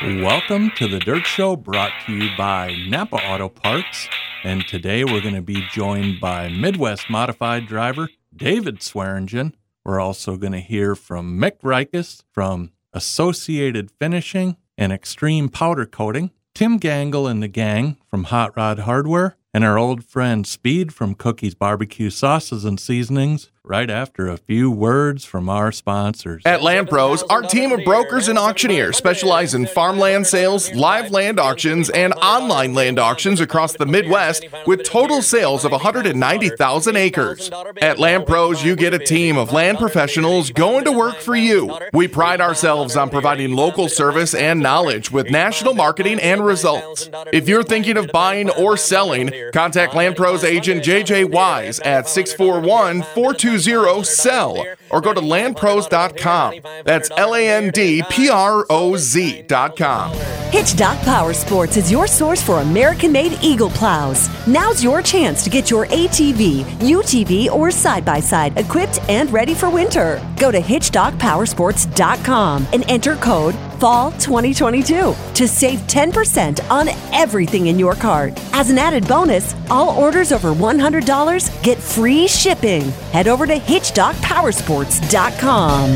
Welcome to the Dirt Show brought to you by Napa Auto Parts. And today we're going to be joined by Midwest Modified driver David Swearingen. We're also going to hear from Mick Rikus from Associated Finishing and Extreme Powder Coating, Tim Gangle and the gang from Hot Rod Hardware, and our old friend Speed from Cookies Barbecue Sauces and Seasonings right after a few words from our sponsors. At Land Pros, our team of brokers and auctioneers specialize in farmland sales, live land auctions, and online land auctions across the Midwest with total sales of 190,000 acres. At Land Pros, you get a team of land professionals going to work for you. We pride ourselves on providing local service and knowledge with national marketing and results. If you're thinking of buying or selling, contact Land Pros agent JJ Wise at 641 420 sell or go to landpros.com. That's L A N D P R O Z.com. Hitchdock Power Sports is your source for American made Eagle plows. Now's your chance to get your ATV, UTV, or side by side equipped and ready for winter. Go to hitchdockpowersports.com and enter code Fall 2022 to save 10% on everything in your cart. As an added bonus, all orders over $100 get free shipping. Head over to hitchdockpowersports.com.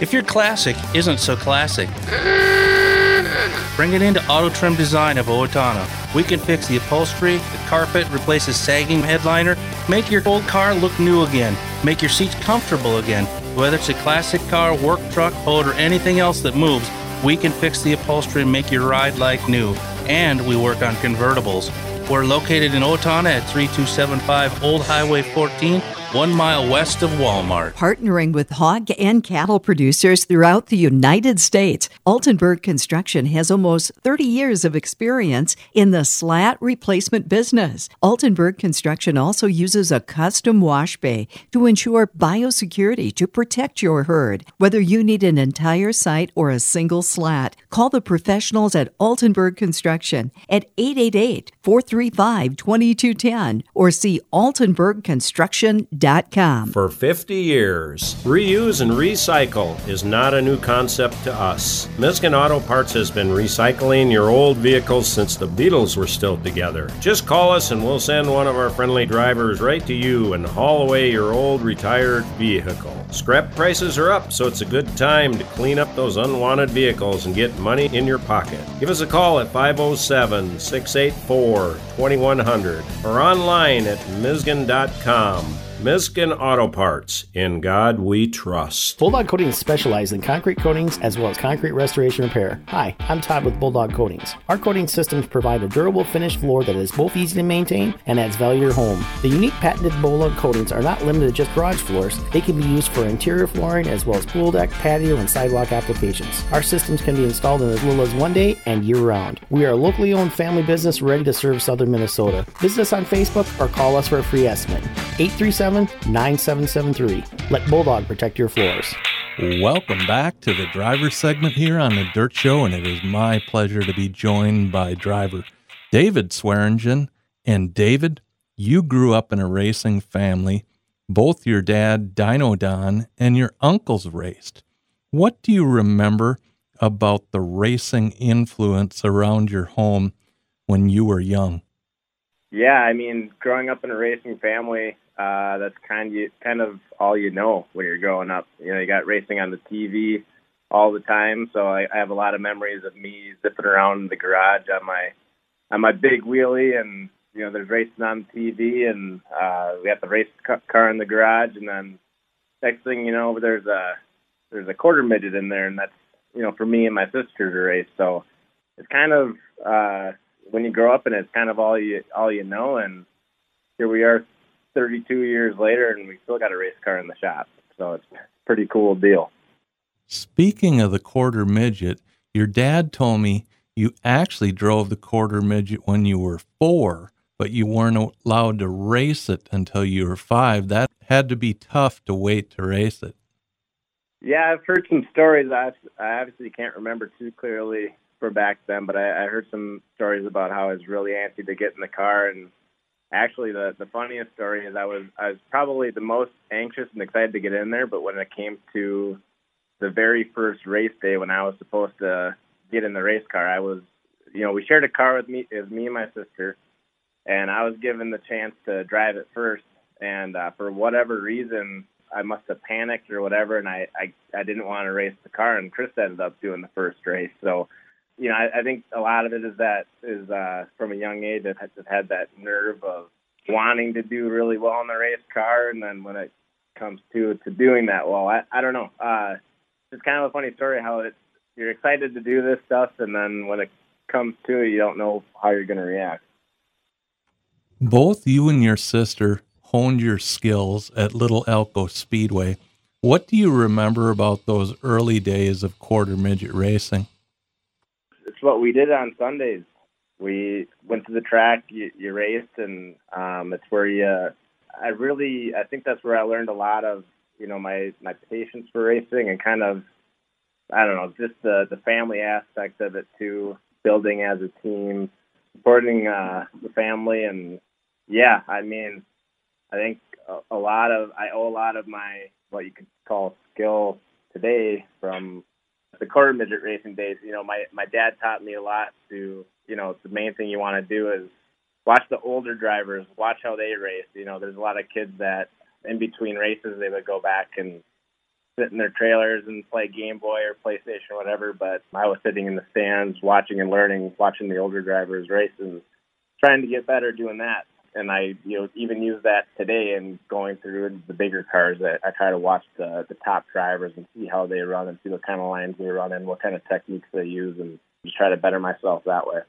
If your classic isn't so classic, bring it into Auto Trim Design of Owatonna. We can fix the upholstery, the carpet, replace a sagging headliner, make your old car look new again, make your seats comfortable again. Whether it's a classic car, work truck, boat, or anything else that moves, we can fix the upholstery and make your ride like new. And we work on convertibles. We're located in Owatonna at 3275 Old Highway 14, one mile west of Walmart. Partnering with hog and cattle producers throughout the United States, Altenburg Construction has almost 30 years of experience in the slat replacement business. Altenburg Construction also uses a custom wash bay to ensure biosecurity to protect your herd. Whether you need an entire site or a single slat, call the professionals at Altenburg Construction at 888 435 2210 or see altenburgconstruction.com. For 50 years, reuse and recycle is not a new concept to us. Miskin Auto Parts has been recycling your old vehicles since the Beatles were still together. Just call us and we'll send one of our friendly drivers right to you and haul away your old retired vehicle. Scrap prices are up, so it's a good time to clean up those unwanted vehicles and get money in your pocket. Give us a call at 507 684 2100 or online at Miskin.com. Miskin Auto Parts. In God we trust. Bulldog Coatings specializes in concrete coatings as well as concrete restoration repair. Hi, I'm Todd with Bulldog Coatings. Our coating systems provide a durable finished floor that is both easy to maintain and adds value to your home. The unique patented Bulldog coatings are not limited to just garage floors. They can be used for interior flooring as well as pool deck, patio, and sidewalk applications. Our systems can be installed in as little as one day and year round. We are a locally owned family business ready to serve southern Minnesota. Visit us on Facebook or call us for a free estimate. 837 9773. Let Bulldog protect your floors. Welcome back to the driver segment here on the Dirt Show, and it is my pleasure to be joined by driver David Swearingen. And David, you grew up in a racing family. Both your dad, Dino Don, and your uncles raced. What do you remember about the racing influence around your home when you were young? Yeah, I mean, growing up in a racing family, uh, that's kind of kind of all you know when you're growing up. You know, you got racing on the TV all the time, so I, I have a lot of memories of me zipping around the garage on my on my big wheelie, and you know, there's racing on TV, and uh, we have the race car in the garage, and then next thing you know, there's a there's a quarter midget in there, and that's you know for me and my sister to race. So it's kind of uh, when you grow up and it's kind of all you all you know, and here we are 32 years later, and we still got a race car in the shop. So it's a pretty cool deal. Speaking of the quarter midget, your dad told me you actually drove the quarter midget when you were four, but you weren't allowed to race it until you were five. That had to be tough to wait to race it. Yeah, I've heard some stories. I, I obviously can't remember too clearly for back then, but I, I heard some stories about how I was really antsy to get in the car and actually the the funniest story is I was I was probably the most anxious and excited to get in there, but when it came to the very first race day when I was supposed to get in the race car. I was, you know, we shared a car with me, was me and my sister, and I was given the chance to drive it first. And uh, for whatever reason, I must have panicked or whatever, and I, I I didn't want to race the car, and Chris ended up doing the first race. So, you know, I, I think a lot of it is that is uh, from a young age I've just had that nerve of wanting to do really well in the race car, and then when it comes to to doing that well, I I don't know. Uh, it's kind of a funny story how it you're excited to do this stuff, and then when it comes to it, you don't know how you're going to react. Both you and your sister honed your skills at Little Elko Speedway. What do you remember about those early days of quarter midget racing? It's what we did on Sundays. We went to the track, you, you raced, and um, it's where you. I really, I think that's where I learned a lot of, you know, my my patience for racing and kind of, I don't know, just the the family aspect of it too, building as a team, supporting uh, the family, and yeah, I mean, I think a, a lot of I owe a lot of my what you could call skill today from the quarter midget racing days. You know, my my dad taught me a lot to you know the main thing you want to do is watch the older drivers, watch how they race. You know, there's a lot of kids that in between races they would go back and sit in their trailers and play Game Boy or PlayStation or whatever. But I was sitting in the stands watching and learning, watching the older drivers race and trying to get better doing that and I you know even use that today and going through the bigger cars. That I try to watch the the top drivers and see how they run and see what kind of lines they run and what kind of techniques they use, and just try to better myself that way.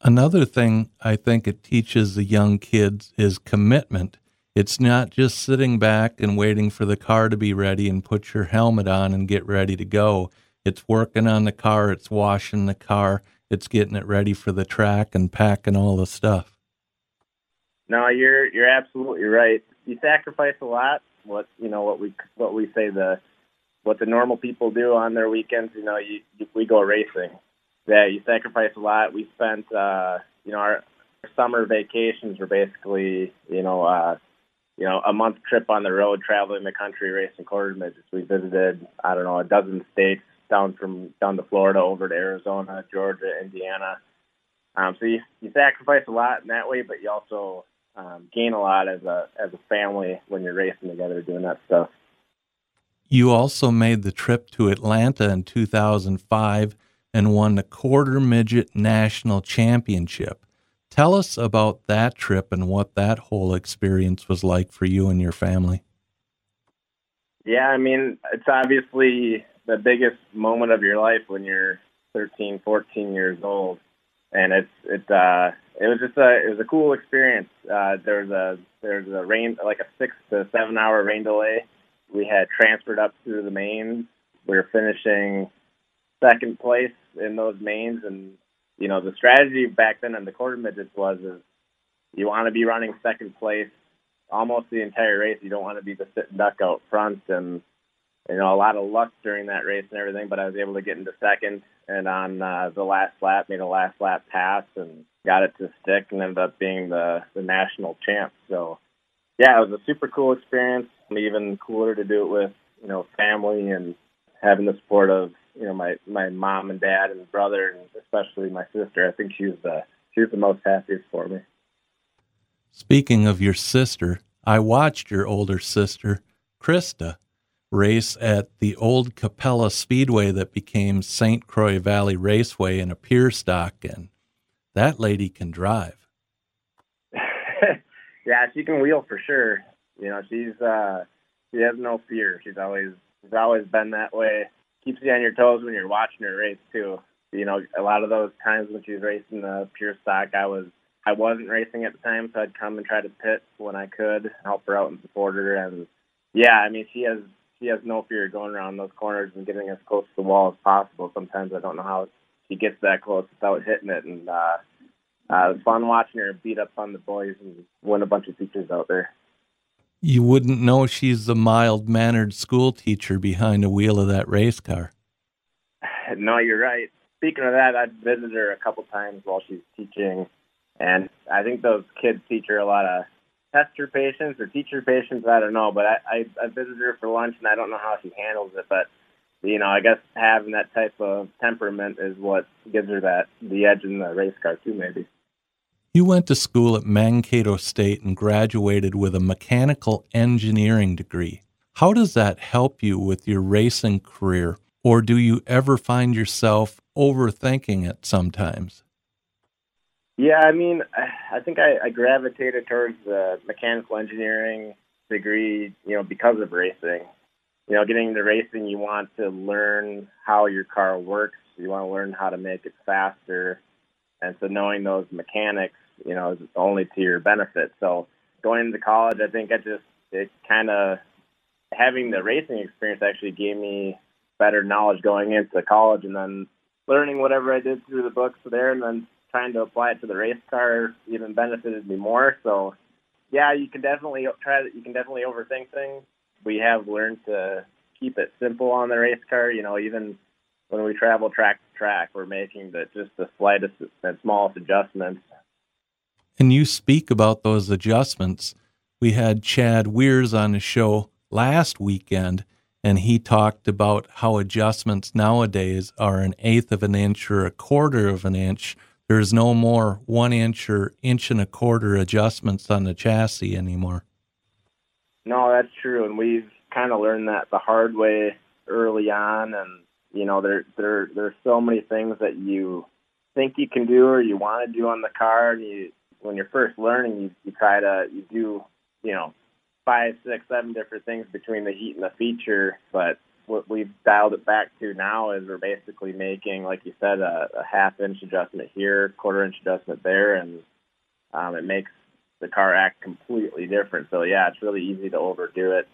Another thing I think it teaches the young kids is commitment. It's not just sitting back and waiting for the car to be ready and put your helmet on and get ready to go. It's working on the car, it's washing the car, it's getting it ready for the track and packing all the stuff. No, you're you're absolutely right. You sacrifice a lot. What you know, what we what we say the what the normal people do on their weekends. You know, you, you we go racing. Yeah, you sacrifice a lot. We spent uh, you know our summer vacations were basically you know uh, you know a month trip on the road, traveling the country, racing quarter midgets. We visited I don't know a dozen states down from down to Florida over to Arizona, Georgia, Indiana. Um, so you you sacrifice a lot in that way, but you also um, gain a lot as a as a family when you're racing together doing that stuff. You also made the trip to Atlanta in 2005 and won the quarter midget national championship. Tell us about that trip and what that whole experience was like for you and your family. Yeah, I mean, it's obviously the biggest moment of your life when you're 13, 14 years old. And it's it's uh it was just a it was a cool experience. Uh, there was a there was a rain like a six to seven hour rain delay. We had transferred up through the mains. We were finishing second place in those mains, and you know the strategy back then in the quarter midgets was is you want to be running second place almost the entire race. You don't want to be the sit duck out front, and you know a lot of luck during that race and everything. But I was able to get into second, and on uh, the last lap made a last lap pass and got it to stick and ended up being the the national champ. So yeah, it was a super cool experience. Even cooler to do it with you know family and having the support of you know my my mom and dad and brother and especially my sister. I think she's the she's the most happiest for me. Speaking of your sister, I watched your older sister, Krista, race at the old Capella Speedway that became St. Croix Valley Raceway in a pure stock and that lady can drive. yeah, she can wheel for sure. You know, she's uh she has no fear. She's always she's always been that way. Keeps you on your toes when you're watching her race too. You know, a lot of those times when she was racing the pure stock, I was I wasn't racing at the time, so I'd come and try to pit when I could, help her out and support her. And yeah, I mean, she has she has no fear of going around those corners and getting as close to the wall as possible. Sometimes I don't know how he gets that close without hitting it. And uh, uh, it was fun watching her beat up on the boys and win a bunch of features out there. You wouldn't know she's the mild mannered school teacher behind the wheel of that race car. No, you're right. Speaking of that, I've visited her a couple times while she's teaching, and I think those kids teach her a lot of tester patience or teacher patience. I don't know, but I, I I visited her for lunch, and I don't know how she handles it, but you know, I guess having that type of temperament is what gives her that the edge in the race car too, maybe. You went to school at Mankato State and graduated with a mechanical engineering degree. How does that help you with your racing career, or do you ever find yourself overthinking it sometimes? Yeah, I mean, I think I, I gravitated towards the mechanical engineering degree, you know, because of racing. You know, getting into racing, you want to learn how your car works. You want to learn how to make it faster. And so knowing those mechanics, you know, is only to your benefit. So going into college, I think I just, it kind of, having the racing experience actually gave me better knowledge going into college and then learning whatever I did through the books there and then trying to apply it to the race car even benefited me more. So yeah, you can definitely try you can definitely overthink things. We have learned to keep it simple on the race car, you know, even when we travel track to track, we're making the just the slightest and smallest adjustments. And you speak about those adjustments. We had Chad Weirs on the show last weekend, and he talked about how adjustments nowadays are an eighth of an inch or a quarter of an inch. There's no more one inch or inch and a quarter adjustments on the chassis anymore. No, that's true, and we've kind of learned that the hard way early on. And you know, there there there's so many things that you think you can do or you want to do on the car, and you when you're first learning, you you try to you do you know five, six, seven different things between the heat and the feature. But what we've dialed it back to now is we're basically making, like you said, a, a half inch adjustment here, quarter inch adjustment there, and um, it makes the car act completely different. So yeah, it's really easy to overdo it.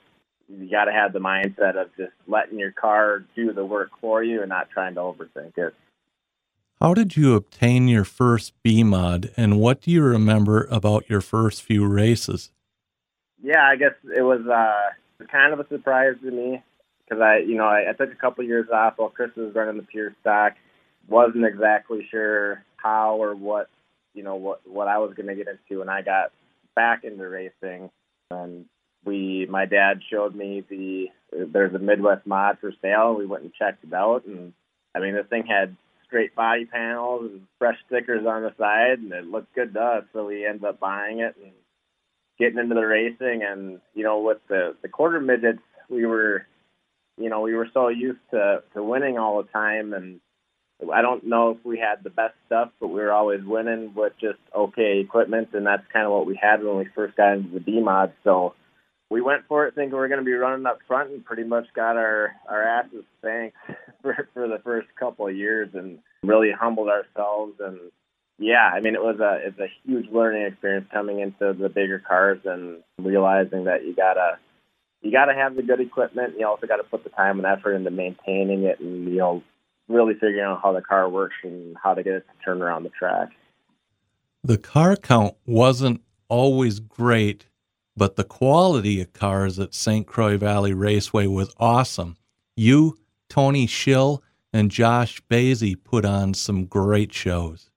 You got to have the mindset of just letting your car do the work for you and not trying to overthink it. How did you obtain your first B mod, and what do you remember about your first few races? yeah, I guess it was uh, kind of a surprise to me because I, you know, I, I took a couple years off while Chris was running the pure stock. wasn't exactly sure how or what, you know, what what I was going to get into when I got back into racing. And we, my dad showed me the there's a Midwest mod for sale. We went and checked it out, and I mean, this thing had straight body panels and fresh stickers on the side, and it looked good to us. So we ended up buying it and getting into the racing and you know with the the quarter midgets we were you know we were so used to to winning all the time and I don't know if we had the best stuff but we were always winning with just okay equipment and that's kind of what we had when we first got into the B mod so we went for it thinking we are going to be running up front and pretty much got our our asses spanked for for the first couple of years and really humbled ourselves. And yeah, I mean, it was a it's a huge learning experience coming into the bigger cars and realizing that you gotta you gotta have the good equipment. You also got to put the time and effort into maintaining it, and you know, really figuring out how the car works and how to get it to turn around the track. The car count wasn't always great, but the quality of cars at St. Croix Valley Raceway was awesome. You, Tony Schill, and Josh Basie put on some great shows.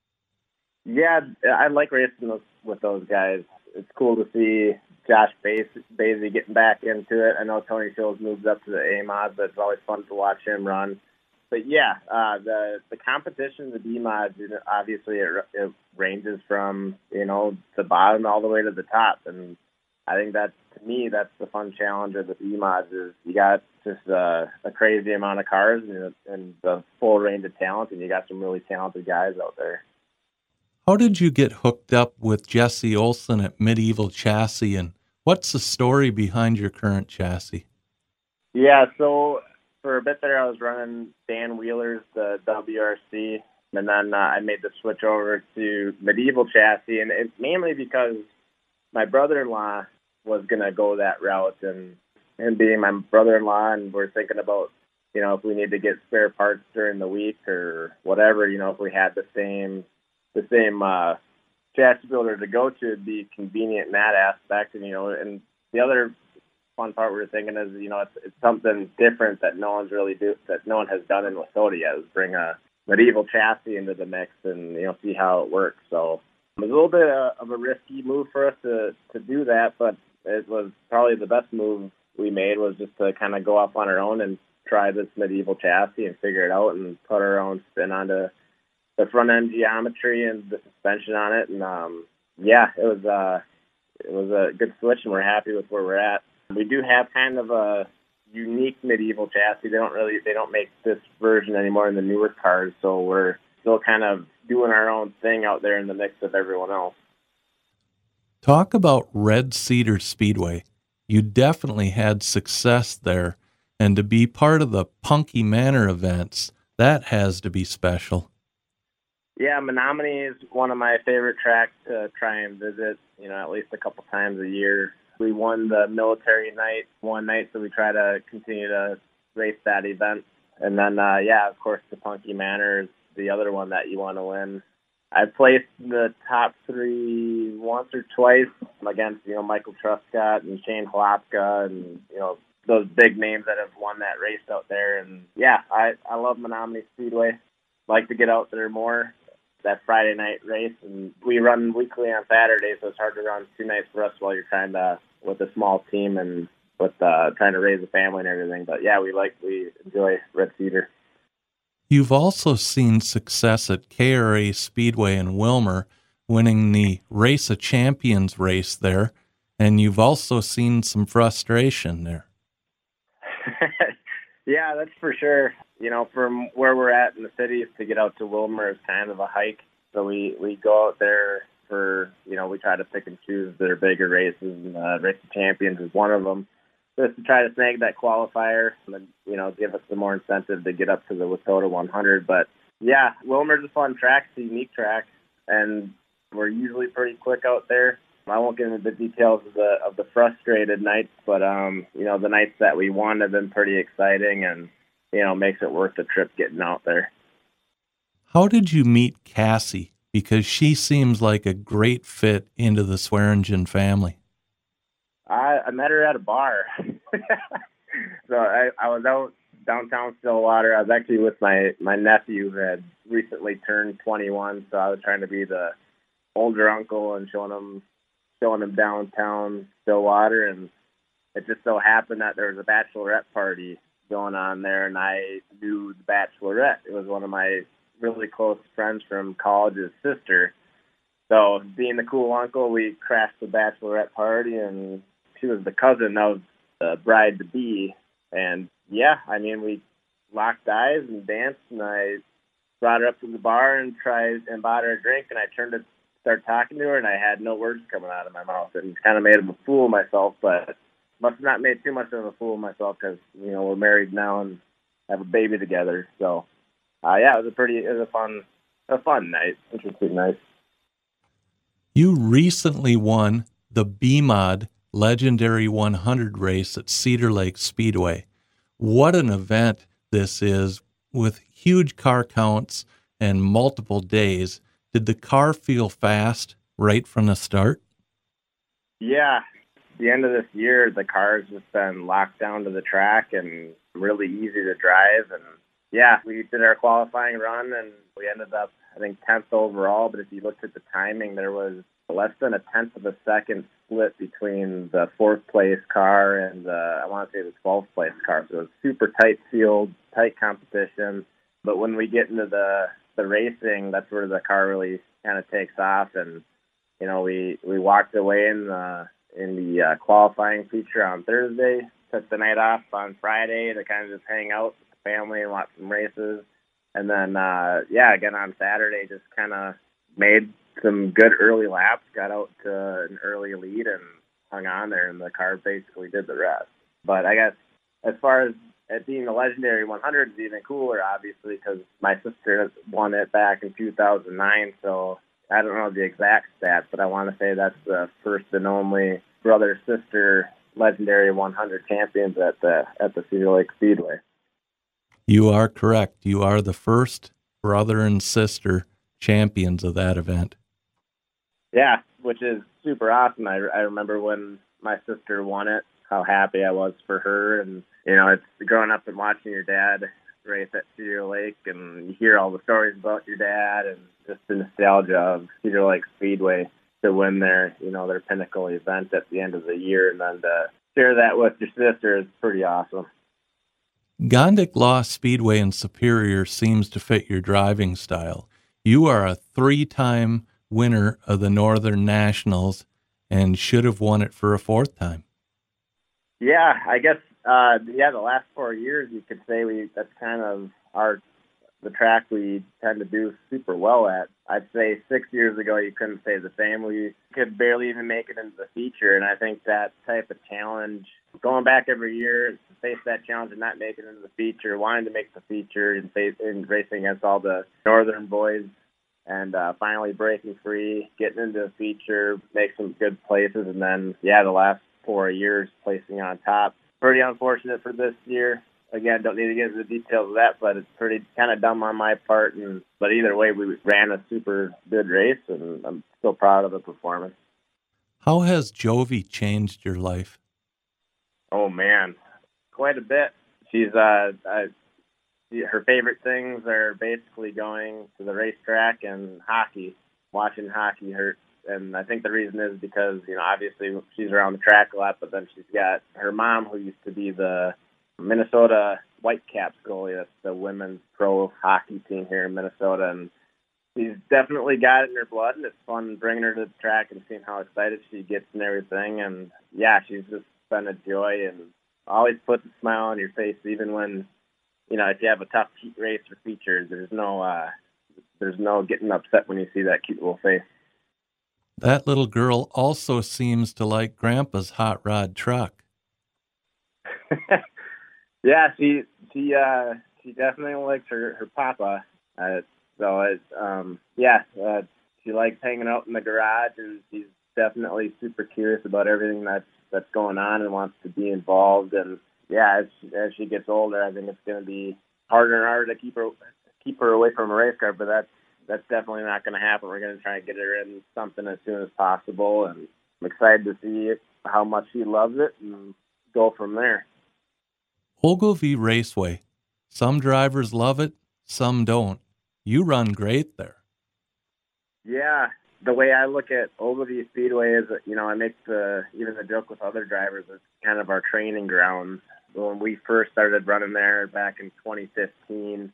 Yeah, I like racing with those guys. It's cool to see Josh Basie getting back into it. I know Tony Fields moved up to the A mod, but it's always fun to watch him run. But yeah, uh, the the competition, the B mods, obviously it, it ranges from you know the bottom all the way to the top, and I think that's to me that's the fun challenge of the B mods is you got just a, a crazy amount of cars and, and the full range of talent, and you got some really talented guys out there. How did you get hooked up with Jesse Olson at Medieval Chassis, and what's the story behind your current chassis? Yeah, so for a bit there, I was running Dan Wheeler's the WRC, and then uh, I made the switch over to Medieval Chassis, and it's mainly because my brother-in-law was gonna go that route, and him being my brother-in-law, and we're thinking about you know if we need to get spare parts during the week or whatever, you know if we had the same the same uh, chassis builder to go to would be convenient in that aspect. And you know, and the other fun part we are thinking is, you know, it's, it's something different that no one's really do that no one has done in WISSOTA yet. Is bring a medieval chassis into the mix and you know see how it works. So it was a little bit uh, of a risky move for us to to do that, but it was probably the best move we made was just to kind of go off on our own and try this medieval chassis and figure it out and put our own spin onto the front end geometry and the suspension on it. And um, yeah, it was uh, it was a good switch, and we're happy with where we're at. We do have kind of a unique medieval chassis. They don't really they don't make this version anymore in the newer cars, so we're still kind of doing our own thing out there in the mix of everyone else. Talk about Red Cedar Speedway. You definitely had success there, and to be part of the Punky Manor events, that has to be special. Yeah, Menomonie is one of my favorite tracks to try and visit, you know, at least a couple times a year. We won the military night one night, so we try to continue to race that event. And then, uh, yeah, of course, the Punky Manor is the other one that you want to win. I placed the top three once or twice against, you know, Michael Truscott and Shane Hlopka and, you know, those big names that have won that race out there. And yeah, I, I love Menomonie Speedway. Like to get out there more. That Friday night race, and we run weekly on Saturday, so it's hard to run two nights for us while you're trying to with a small team and with uh, trying to raise a family and everything. But yeah, we like we enjoy Red Cedar. You've also seen success at KRA Speedway in Willmar, winning the Race of Champions race there, and you've also seen some frustration there. yeah, that's for sure. You know, from where we're at in the city to get out to Willmar is kind of a hike. So we we go out there for you know we try to pick and choose their bigger races, and uh, Race of Champions is one of them just to try to snag that qualifier and you know give us some more incentive to get up to the WISSOTA 100. But yeah, Willmar's a fun track, it's a unique track, and we're usually pretty quick out there. I won't get into the details of the of the frustrated nights, but um, you know the nights that we won have been pretty exciting, and you know makes it worth the trip getting out there. How did you meet Cassie? Because she seems like a great fit into the Swearingen family. I, I met her at a bar. so I, I was out downtown Stillwater. I was actually with my my nephew who had recently turned 21, so I was trying to be the older uncle and showing him showing him downtown Stillwater, and it just so happened that there was a bachelorette party going on there, and I knew the bachelorette. It was one of my really close friends from college's sister. So, being the cool uncle, we crashed the bachelorette party and she was the cousin of the bride to be, and yeah, I mean we locked eyes and danced, and I brought her up to the bar and tried and bought her a drink, and I turned to start talking to her, and I had no words coming out of my mouth, and kind of made a fool of myself, but must have not made too much of a fool of myself because you know we're married now and have a baby together. So, uh, yeah, it was a pretty, it was a fun, a fun night, interesting night. You recently won the BMOD legendary 100 race at Cedar Lake Speedway. What an event this is with huge car counts and multiple days. Did the car feel fast right from the start? Yeah. The end of this year, the car's just been locked down to the track and really easy to drive. And yeah, we did our qualifying run and we ended up, I think, 10th overall. But if you looked at the timing, there was less than a tenth of a second split between the fourth place car and the, I want to say the 12th place car. So it was super tight field, tight competition. But when we get into the the racing, that's where the car really kind of takes off. And you know, we we walked away in the in the uh, qualifying feature on Thursday. Took the night off on Friday to kind of just hang out with the family and watch some races. And then, uh, yeah, again on Saturday, just kind of made some good early laps, got out to an early lead and hung on there, and the car basically did the rest. But I guess as far as it being the legendary 100 is even cooler, obviously, because my sister won it back in 2009. So I don't know the exact stats, but I want to say that's the first and only brother sister legendary 100 champions at the at the Cedar Lake Speedway. You are correct. You are the first brother and sister champions of that event. Yeah, which is super awesome. I, I remember when my sister won it, how happy I was for her. And, you know, it's growing up and watching your dad race at Cedar Lake and you hear all the stories about your dad and just the nostalgia of Cedar Lake Speedway to win their, you know, their pinnacle event at the end of the year and then to share that with your sister is pretty awesome. Gondik Law Speedway in Superior seems to fit your driving style. You are a three time winner of the Northern Nationals and should have won it for a fourth time. Yeah, I guess uh, yeah, the last four years you could say we that's kind of our the track we tend to do super well at. I'd say six years ago you couldn't say the same. We could barely even make it into the feature, and I think that type of challenge, going back every year to face that challenge and not make it into the feature, wanting to make the feature and face in racing against all the northern boys, and uh, finally breaking free, getting into the feature, make some good places, and then yeah, the last four years placing on top. Pretty unfortunate for this year again, don't need to get into the details of that, but it's pretty kind of dumb on my part. And but either way, we ran a super good race, and I'm still proud of the performance. How has Jovi changed your life? Oh man, quite a bit. She's uh, uh her favorite things are basically going to the racetrack and hockey, watching hockey. Her and I think the reason is because you know obviously she's around the track a lot, but then she's got her mom who used to be the Minnesota Whitecaps goalie. That's the women's pro hockey team here in Minnesota, and she's definitely got it in her blood, and it's fun bringing her to the track and seeing how excited she gets and everything. And yeah, she's just been a joy and always puts a smile on your face, even when you know if you have a tough heat race or feature. There's no uh, there's no getting upset when you see that cute little face. That little girl also seems to like Grandpa's hot rod truck. Yeah, she she uh she definitely likes her her papa. Uh, so it um yeah, uh, she likes hanging out in the garage, and she's definitely super curious about everything that's that's going on and wants to be involved. And yeah, as as she gets older, I think it's going to be harder and harder to keep her keep her away from a race car. But that's that's definitely not going to happen. We're going to try and get her in something as soon as possible, and I'm excited to see how much she loves it and go from there. Ogilvie Raceway. Some drivers love it, some don't. You run great there. Yeah, the way I look at Ogilvie Speedway is, you know, I make the even the joke with other drivers. It's kind of our training grounds. When we first started running there back in 2015,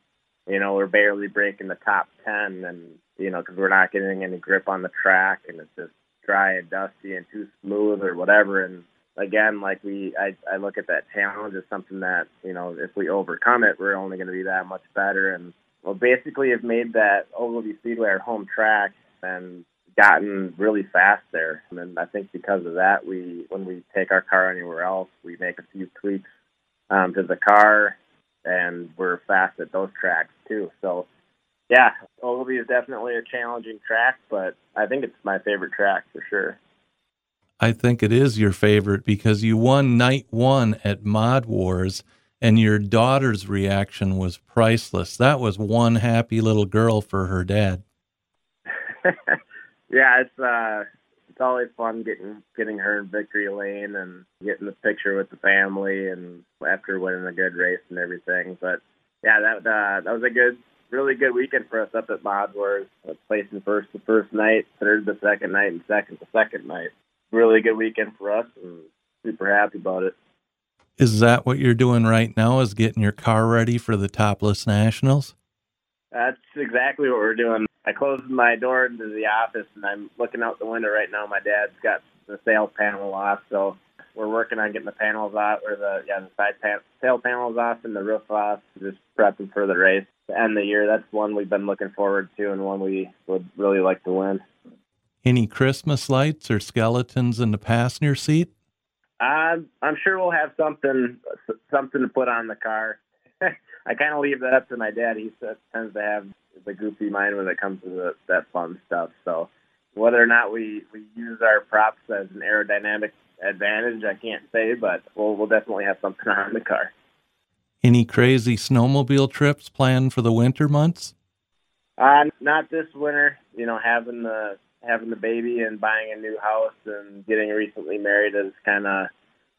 you know, we're barely breaking the top 10, and you know, because we're not getting any grip on the track, and it's just dry and dusty and too smooth or whatever. And again, like we, I, I look at that challenge as something that, you know, if we overcome it, we're only going to be that much better. And well, basically have made that Ogilvie Speedway our home track and gotten really fast there. And I think because of that, we, when we take our car anywhere else, we make a few tweaks um, to the car and we're fast at those tracks too. So, yeah, Ogilvie is definitely a challenging track, but I think it's my favorite track for sure. I think it is your favorite because you won night one at Mod Wars and your daughter's reaction was priceless. That was one happy little girl for her dad. yeah, it's uh it's always fun getting getting her in victory lane and getting the picture with the family and after winning a good race and everything. But yeah, that uh, that was a good really good weekend for us up at Mod Wars. Placing first the first night, third the second night, and second the second night really good weekend for us and super happy about it. Is that what you're doing right now? Is getting your car ready for the topless nationals? That's exactly what we're doing. I closed my door into the office and I'm looking out the window right now. My dad's got the sail panel off, so we're working on getting the panels off, or the yeah the side pan- tail panels off and the roof off. Just prepping for the race to end the year. That's one we've been looking forward to and one we would really like to win. Any Christmas lights or skeletons in the passenger seat? I'm I'm sure we'll have something something to put on the car. I kind of leave that up to my dad. He tends to have the goofy mind when it comes to the, that fun stuff. So whether or not we we use our props as an aerodynamic advantage, I can't say, but we'll we'll definitely have something on the car. Any crazy snowmobile trips planned for the winter months? Uh, not this winter. You know, having the having the baby and buying a new house and getting recently married has kind of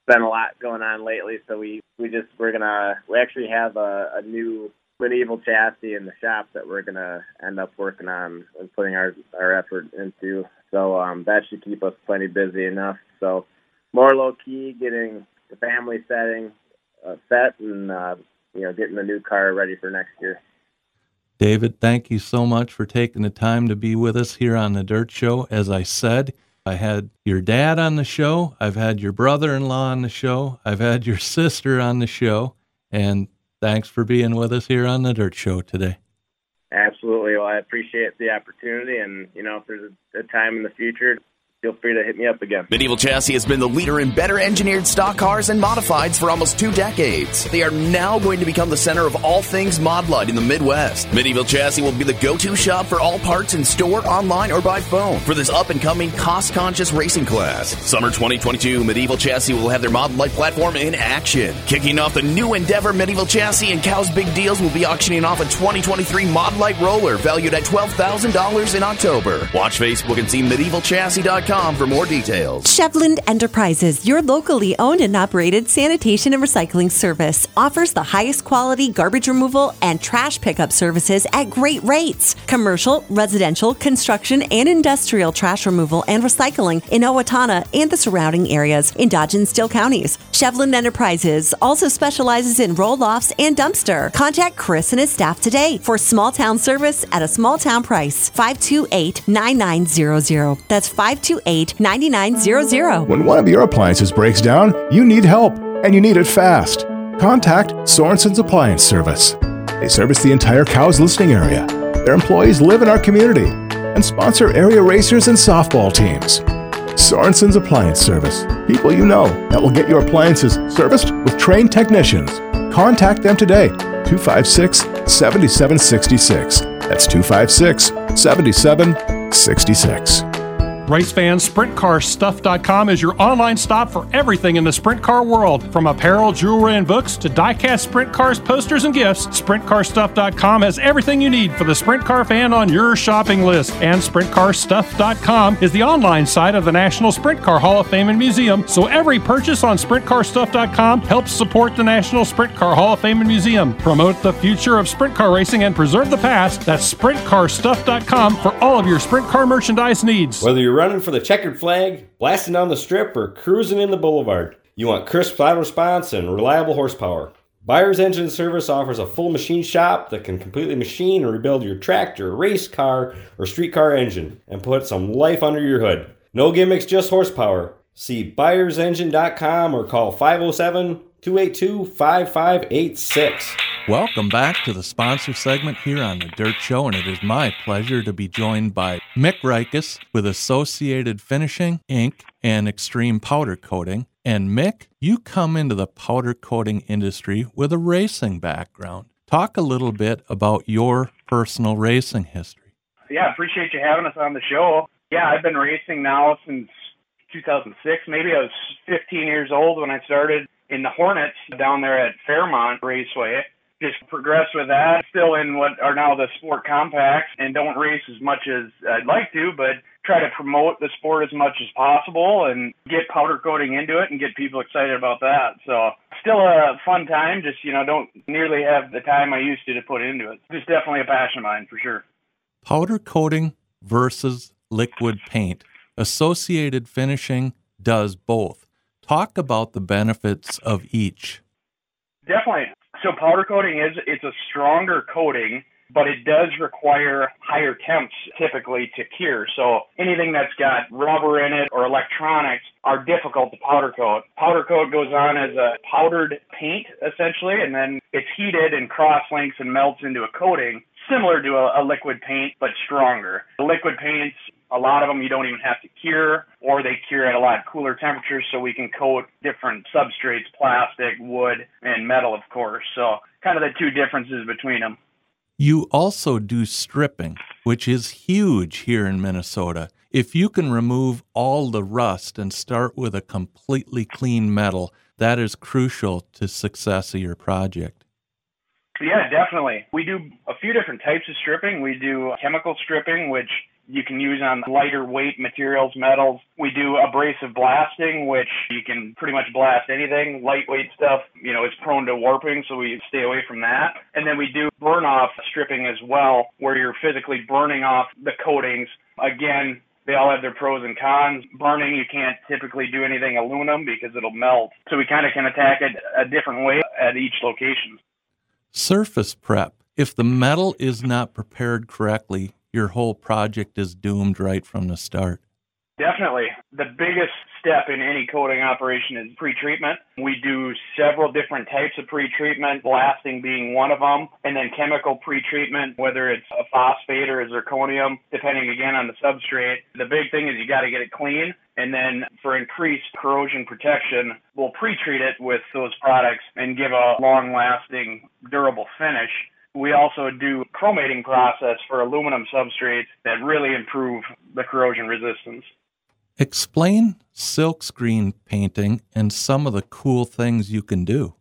been a lot going on lately. So we we just we're gonna we actually have a, a new medieval chassis in the shop that we're gonna end up working on and putting our our effort into. So um, that should keep us plenty busy enough. So more low key, getting the family setting uh, set and uh, you know getting the new car ready for next year. David, thank you so much for taking the time to be with us here on the Dirt Show. As I said, I had your dad on the show. I've had your brother in law on the show. I've had your sister on the show. And thanks for being with us here on the Dirt Show today. Absolutely. Well, I appreciate the opportunity. And, you know, if there's a, a time in the future feel free to hit me up again. Medieval Chassis has been the leader in better engineered stock cars and modifieds for almost two decades. They are now going to become the center of all things Mod Light in the Midwest. Medieval Chassis will be the go to shop for all parts in store, online, or by phone for this up and coming cost conscious racing class. Summer 2022, Medieval Chassis will have their Mod Light platform in action. Kicking off the new Endeavor Medieval Chassis and Cow's Big Deals will be auctioning off a 2023 Mod Light roller valued at $12,000 in October. Watch Facebook and see MedievalChassis.com for more details. Enterprises, your locally owned and operated sanitation and recycling service, offers the highest quality garbage removal and trash pickup services at great rates. Commercial, residential, construction, and industrial trash removal and recycling in Owatonna and the surrounding areas in Dodge and Steele counties. Chevland Enterprises also specializes in roll offs and dumpster. Contact Chris and his staff today for small town service at a small town price. 528 9900. That's 528 9900. When one of your appliances breaks down, you need help, and you need it fast. Contact Sorensen's Appliance Service. They service the entire Cows listening area. Their employees live in our community and sponsor area racers and softball teams. Sorensen's Appliance Service. People you know that will get your appliances serviced with trained technicians. Contact them today. 256 7766. That's 256 7766. Race fans, SprintCarStuff.com is your online stop for everything in the sprint car world. From apparel, jewelry, and books to die-cast sprint cars, posters, and gifts, SprintCarStuff.com has everything you need for the sprint car fan on your shopping list. And SprintCarStuff.com is the online site of the National Sprint Car Hall of Fame and Museum, so every purchase on SprintCarStuff.com helps support the National Sprint Car Hall of Fame and Museum. Promote the future of sprint car racing and preserve the past. That's SprintCarStuff.com for all of your sprint car merchandise needs. Whether you're running for the checkered flag, blasting down the strip, or cruising in the boulevard. You want crisp throttle response and reliable horsepower. Buyer's Engine Service offers a full machine shop that can completely machine and rebuild your tractor, race car, or street car engine and put some life under your hood. No gimmicks, just horsepower. See buyersengine.com or call 507 282 5586. Welcome back to the sponsor segment here on the Dirt Show, and it is my pleasure to be joined by Mick Rikus with Associated Finishing, Inc., and Extreme Powder Coating. And Mick, you come into the powder coating industry with a racing background. Talk a little bit about your personal racing history. Yeah, appreciate you having us on the show. Yeah, I've been racing now since 2006. Maybe I was 15 years old when I started in the Hornets down there at Fairmont Raceway just progress with that. Still in what are now the sport compacts and don't race as much as I'd like to, but try to promote the sport as much as possible and get powder coating into it and get people excited about that. So still a fun time. Just, you know, don't nearly have the time I used to to put into it. It's definitely a passion of mine for sure. Powder coating versus liquid paint. Associated Finishing does both. Talk about the benefits of each. Definitely. So powder coating is it's a stronger coating, but it does require higher temps typically to cure. So anything that's got rubber in it or electronics are difficult to powder coat. Powder coat goes on as a powdered paint essentially, and then it's heated and cross links and melts into a coating similar to a, a liquid paint but stronger. The liquid paints a lot of them you don't even have to cure, or they cure at a lot cooler temperatures, so we can coat different substrates, plastic, wood, and metal, of course. So, kind of the two differences between them. You also do stripping, which is huge here in Minnesota. If you can remove all the rust and start with a completely clean metal, that is crucial to success of your project. Yeah, definitely. We do a few different types of stripping. We do chemical stripping, which you can use on lighter weight materials, metals. We do abrasive blasting, which you can pretty much blast anything. Lightweight stuff, you know, is prone to warping, so we stay away from that. And then we do burn off stripping as well, where you're physically burning off the coatings. Again, they all have their pros and cons. Burning, you can't typically do anything aluminum because it'll melt. So we kind of can attack it a different way at each location. Surface prep. If the metal is not prepared correctly, your whole project is doomed right from the start. Definitely. The biggest step in any coating operation is pre-treatment. We do several different types of pre-treatment, blasting being one of them, and then chemical pre-treatment, whether it's a phosphate or a zirconium, depending again on the substrate. The big thing is you got to get it clean. And then for increased corrosion protection, we'll pre-treat it with those products and give a long-lasting, durable finish. We also do chromating process for aluminum substrates that really improve the corrosion resistance. Explain silkscreen painting and some of the cool things you can do.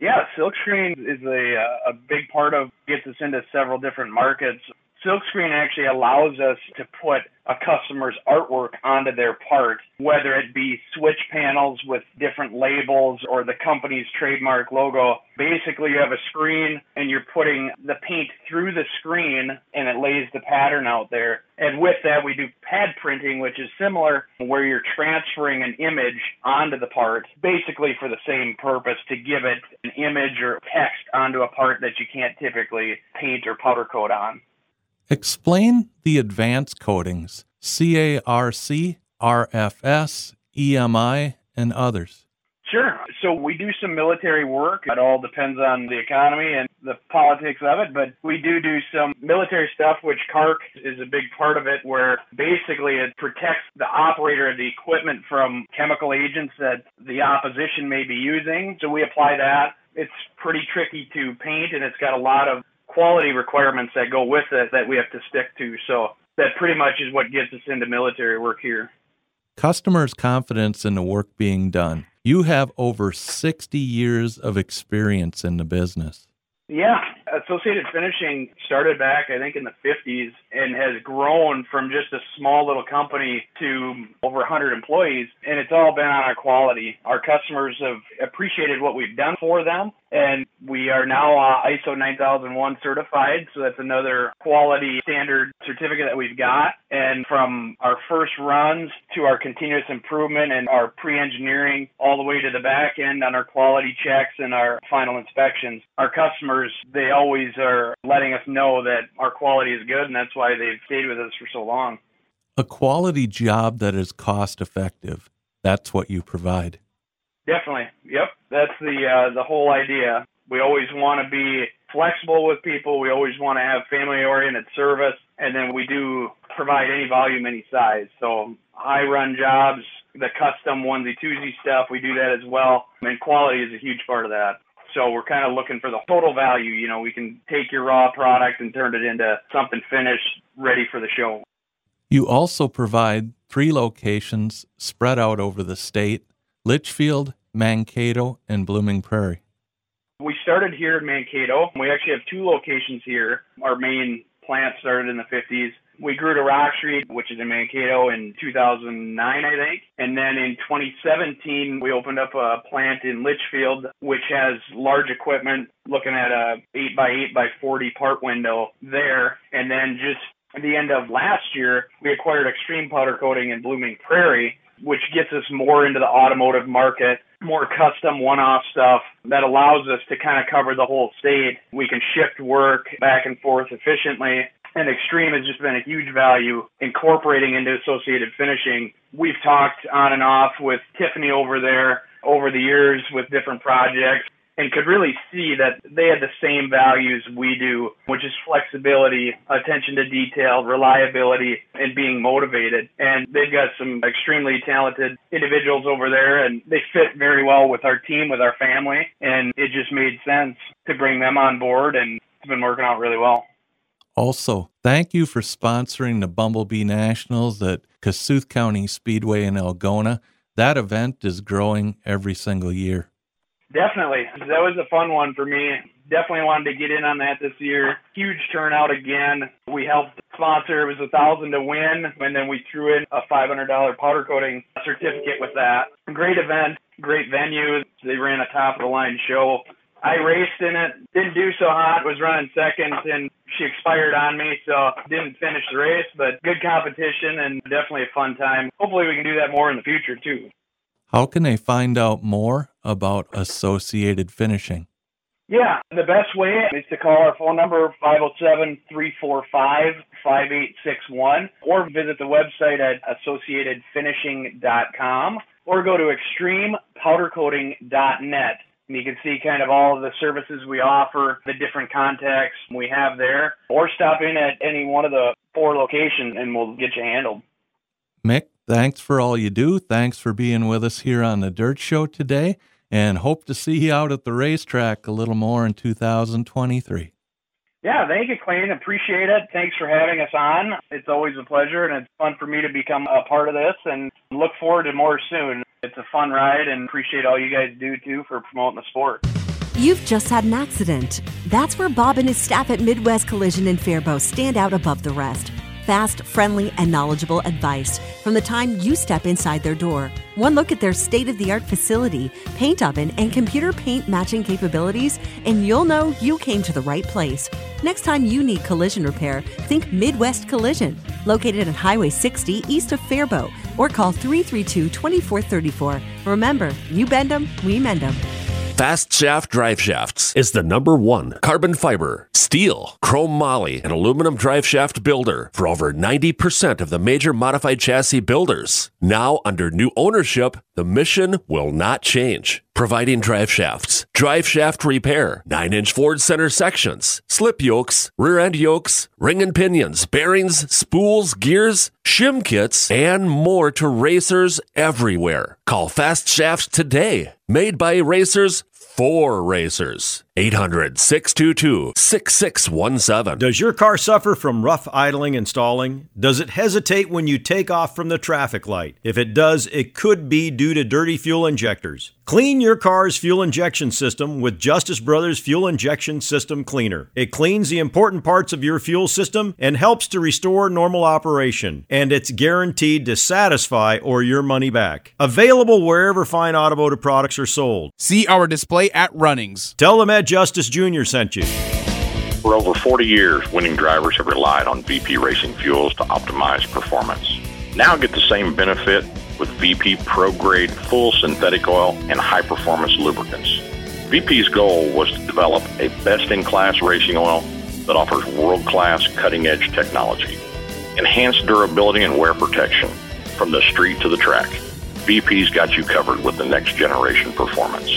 Yeah, silkscreen is a, uh, a big part of gets us into several different markets. Silkscreen actually allows us to put a customer's artwork onto their part, whether it be switch panels with different labels or the company's trademark logo. Basically, you have a screen and you're putting the paint through the screen and it lays the pattern out there. And with that, we do pad printing, which is similar, where you're transferring an image onto the part, basically for the same purpose to give it an image or text onto a part that you can't typically paint or powder coat on. Explain the advanced coatings CARC, RFS, EMI, and others. Sure. So we do some military work. It all depends on the economy and the politics of it, but we do do some military stuff, which CARC is a big part of it, where basically it protects the operator of the equipment from chemical agents that the opposition may be using. So we apply that. It's pretty tricky to paint and it's got a lot of quality requirements that go with it that we have to stick to. So that pretty much is what gets us into military work here. Customers' confidence in the work being done. You have over 60 years of experience in the business. Yeah, Associated Finishing started back, I think, in the 50s and has grown from just a small little company to over 100 employees. And it's all been on our quality. Our customers have appreciated what we've done for them and we are now uh, ISO 9001 certified, so that's another quality standard certificate that we've got. And from our first runs to our continuous improvement and our pre-engineering, all the way to the back end on our quality checks and our final inspections, our customers they always are letting us know that our quality is good, and that's why they've stayed with us for so long. A quality job that is cost effective. That's what you provide. Definitely. Yep. That's the uh, the whole idea. We always want to be flexible with people. We always want to have family oriented service, and then we do provide any volume, any size. So high run jobs, the custom onesie twosie stuff, we do that as well. And quality is a huge part of that. So we're kind of looking for the total value. You know, we can take your raw product and turn it into something finished, ready for the show. You also provide three locations spread out over the state Litchfield, Mankato, and Blooming Prairie. We started here in Mankato. We actually have two locations here. Our main plant started in the 50s. We grew to Rock Street, which is in Mankato, in 2009, I think. And then in 2017, we opened up a plant in Litchfield, which has large equipment, looking at a 8 by 8 by 40 part window there. And then just at the end of last year, we acquired Extreme Powder Coating in Blooming Prairie, which gets us more into the automotive market, more custom one off stuff that allows us to kind of cover the whole state. We can shift work back and forth efficiently. And Extreme has just been a huge value incorporating into associated finishing. We've talked on and off with Tiffany over there over the years with different projects and could really see that they had the same values we do, which is flexibility, attention to detail, reliability, and being motivated. And they've got some extremely talented individuals over there, and they fit very well with our team, with our family, and it just made sense to bring them on board, and it's been working out really well. Also, thank you for sponsoring the Bumblebee Nationals at Kossuth County Speedway in Algona. That event is growing every single year. Definitely. That was a fun one for me. Definitely wanted to get in on that this year. Huge turnout again. We helped sponsor. It was a thousand to win, and then we threw in a five hundred dollar powder coating certificate with that. Great event, great venue. They ran a top of the line show. I raced in it, didn't do so hot, was running second, and she expired on me, so didn't finish the race, but good competition and definitely a fun time. Hopefully we can do that more in the future too. How can they find out more about Associated Finishing? Yeah, the best way is to call our phone number 507-345-5861 or visit the website at associatedfinishing.com or go to extremepowdercoating.net. And you can see kind of all of the services we offer, the different contacts we have there, or stop in at any one of the four locations and we'll get you handled. Mick, thanks for all you do. Thanks for being with us here on the Dirt Show today, and hope to see you out at the racetrack a little more in 2023. Yeah, thank you, Clayton. Appreciate it. Thanks for having us on. It's always a pleasure, and it's fun for me to become a part of this, and look forward to more soon. It's a fun ride, and appreciate all you guys do too for promoting the sport. You've just had an accident. That's where Bob and his staff at Midwest Collision in Faribault stand out above the rest. Fast, friendly, and knowledgeable advice from the time you step inside their door. One look at their state of the art facility, paint oven, and computer paint matching capabilities, and you'll know you came to the right place. Next time you need collision repair, think Midwest Collision, located at Highway 60 east of Faribault, or call 332 2434. Remember, you bend them, we mend them. Fast Shaft Drive Shafts is the number one carbon fiber, steel, chrome moly, and aluminum drive shaft builder for over 90% of the major modified chassis builders. Now, under new ownership, the mission will not change. Providing drive shafts, drive shaft repair, 9 inch Ford center sections, slip yokes, rear end yokes, ring and pinions, bearings, spools, gears, shim kits, and more to racers everywhere. Call Fast Shafts today. Made by racers for racers. 800 622 6617. Does your car suffer from rough idling and stalling? Does it hesitate when you take off from the traffic light? If it does, it could be due to dirty fuel injectors. Clean your car's fuel injection system with Justice Brothers Fuel Injection System Cleaner. It cleans the important parts of your fuel system and helps to restore normal operation, and it's guaranteed to satisfy or your money back. Available wherever fine automotive products are sold. See our display at Runnings. Tell them Justice Jr. sent you. For over 40 years, winning drivers have relied on VP Racing Fuels to optimize performance. Now get the same benefit with VP Pro Grade full synthetic oil and high performance lubricants. VP's goal was to develop a best in class racing oil that offers world class cutting edge technology, enhanced durability and wear protection from the street to the track. VP's got you covered with the next generation performance.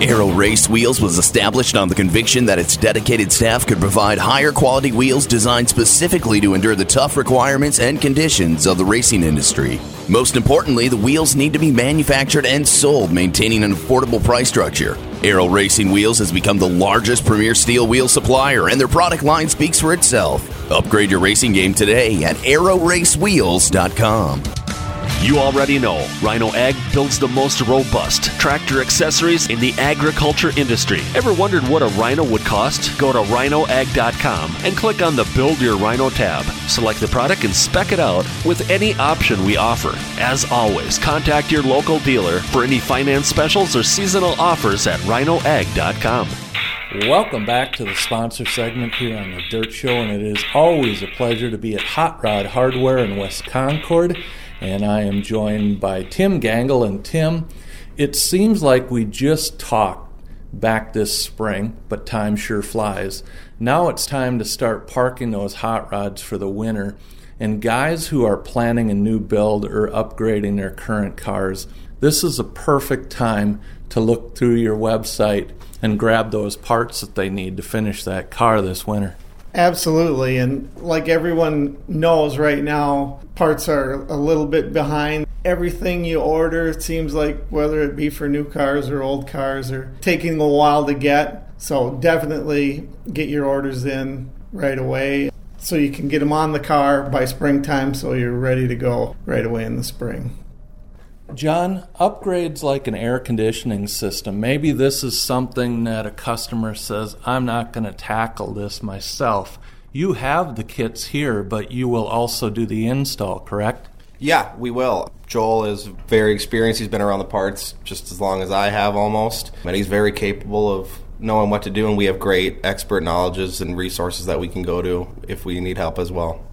Aero Race Wheels was established on the conviction that its dedicated staff could provide higher quality wheels designed specifically to endure the tough requirements and conditions of the racing industry. Most importantly, the wheels need to be manufactured and sold, maintaining an affordable price structure. Aero Racing Wheels has become the largest premier steel wheel supplier, and their product line speaks for itself. Upgrade your racing game today at aeroraceWheels.com. You already know Rhino Ag builds the most robust tractor accessories in the agriculture industry. Ever wondered what a Rhino would cost? Go to rhinoag.com and click on the Build Your Rhino tab. Select the product and spec it out with any option we offer. As always, contact your local dealer for any finance specials or seasonal offers at rhinoag.com. Welcome back to the sponsor segment here on the Dirt Show, and it is always a pleasure to be at Hot Rod Hardware in West Concord and I am joined by Tim Gangle. And Tim, it seems like we just talked back this spring, but time sure flies. Now it's time to start parking those hot rods for the winter. And guys who are planning a new build or upgrading their current cars, this is a perfect time to look through your website and grab those parts that they need to finish that car this winter. Absolutely. And like everyone knows right now, parts are a little bit behind. Everything you order, it seems like, whether it be for new cars or old cars, are taking a while to get. So definitely get your orders in right away so you can get them on the car by springtime so you're ready to go right away in the spring. John, upgrades like an air conditioning system. Maybe this is something that a customer says, I'm not going to tackle this myself. You have the kits here, but you will also do the install, correct? Yeah, we will. Joel is very experienced. He's been around the parts just as long as I have almost. And he's very capable of knowing what to do, and we have great expert knowledges and resources that we can go to if we need help as well.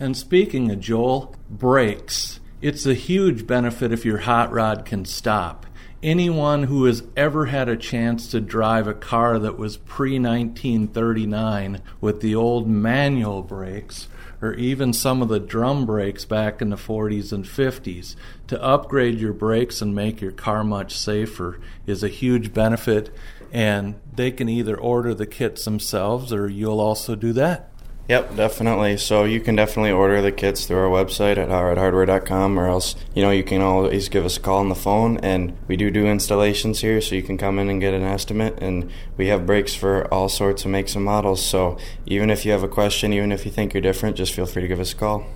And speaking of Joel, brakes. It's a huge benefit if your hot rod can stop. anyone who has ever had a chance to drive a car that was pre 1939 with the old manual brakes or even some of the drum brakes back in the 40s and 50s to upgrade your brakes and make your car much safer is a huge benefit and they can either order the kits themselves or you'll also do that Yep, definitely. So you can definitely order the kits through our website at hotrodhardware.com or else, you know, you can always give us a call on the phone and we do do installations here so you can come in and get an estimate and we have brakes for all sorts of makes and models. So even if you have a question, even if you think you're different, just feel free to give us a call.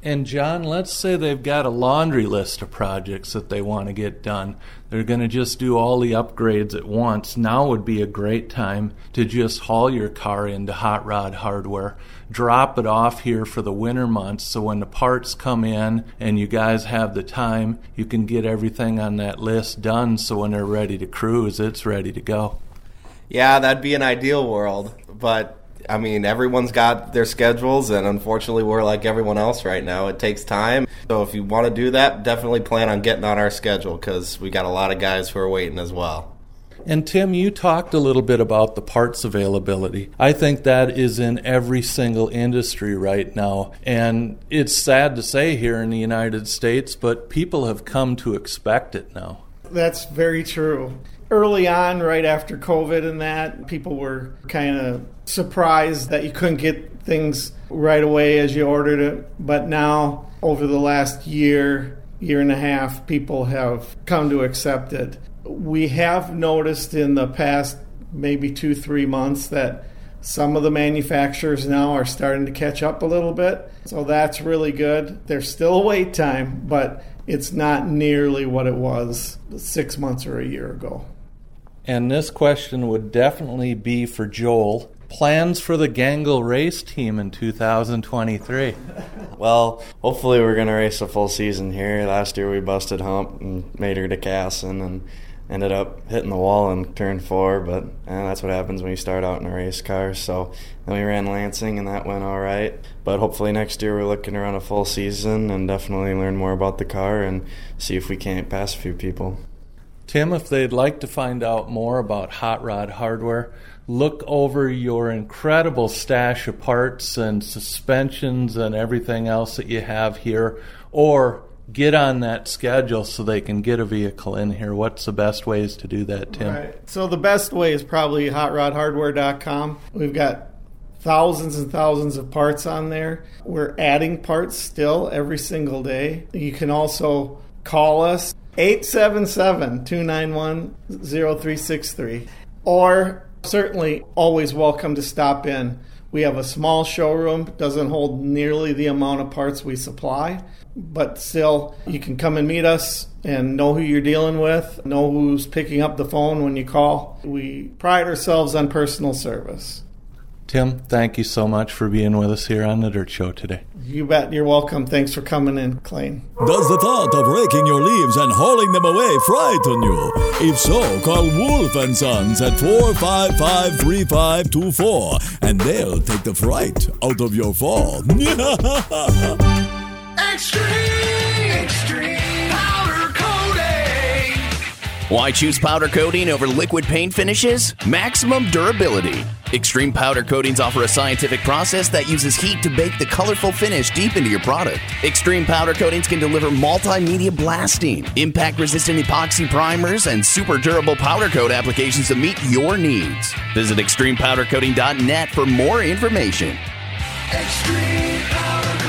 And John, let's say they've got a laundry list of projects that they want to get done. They're going to just do all the upgrades at once. Now would be a great time to just haul your car into Hot Rod Hardware, drop it off here for the winter months so when the parts come in and you guys have the time, you can get everything on that list done so when they're ready to cruise, it's ready to go. Yeah, that'd be an ideal world, but I mean, everyone's got their schedules, and unfortunately, we're like everyone else right now. It takes time. So, if you want to do that, definitely plan on getting on our schedule because we got a lot of guys who are waiting as well. And Tim, you talked a little bit about the parts availability. I think that is in every single industry right now. And it's sad to say here in the United States, but people have come to expect it now. That's very true. Early on, right after COVID and that, people were kind of surprised that you couldn't get things right away as you ordered it. But now, over the last year, year and a half, people have come to accept it. We have noticed in the past maybe two, three months that some of the manufacturers now are starting to catch up a little bit. So that's really good. There's still a wait time, but it's not nearly what it was six months or a year ago. And this question would definitely be for Joel. Plans for the Gangle race team in 2023? Well, hopefully we're going to race a full season here. Last year we busted hump and made her to Kasson and ended up hitting the wall in turn four, but eh, that's what happens when you start out in a race car. So then we ran Lansing and that went all right. But hopefully next year we're looking to run a full season and definitely learn more about the car and see if we can't pass a few people. Tim, if they'd like to find out more about Hot Rod Hardware, look over your incredible stash of parts and suspensions and everything else that you have here, or get on that schedule so they can get a vehicle in here. What's the best ways to do that, Tim? Right. So the best way is probably hotrodhardware.com. We've got thousands and thousands of parts on there. We're adding parts still every single day. You can also call us 877 291 0363. Or certainly always welcome to stop in. We have a small showroom, doesn't hold nearly the amount of parts we supply, but still, you can come and meet us and know who you're dealing with, know who's picking up the phone when you call. We pride ourselves on personal service. Tim, thank you so much for being with us here on the Dirt Show today. You bet. You're welcome. Thanks for coming in, Clayne. Does the thought of raking your leaves and hauling them away frighten you? If so, call Wolf and Sons at 455-3524 and they'll take the fright out of your fall. Extreme, extreme powder coating. Why choose powder coating over liquid paint finishes? Maximum durability. Extreme powder coatings offer a scientific process that uses heat to bake the colorful finish deep into your product. Extreme powder coatings can deliver multimedia blasting, impact resistant epoxy primers, and super durable powder coat applications to meet your needs. Visit extremepowdercoating.net for more information. Extreme powder.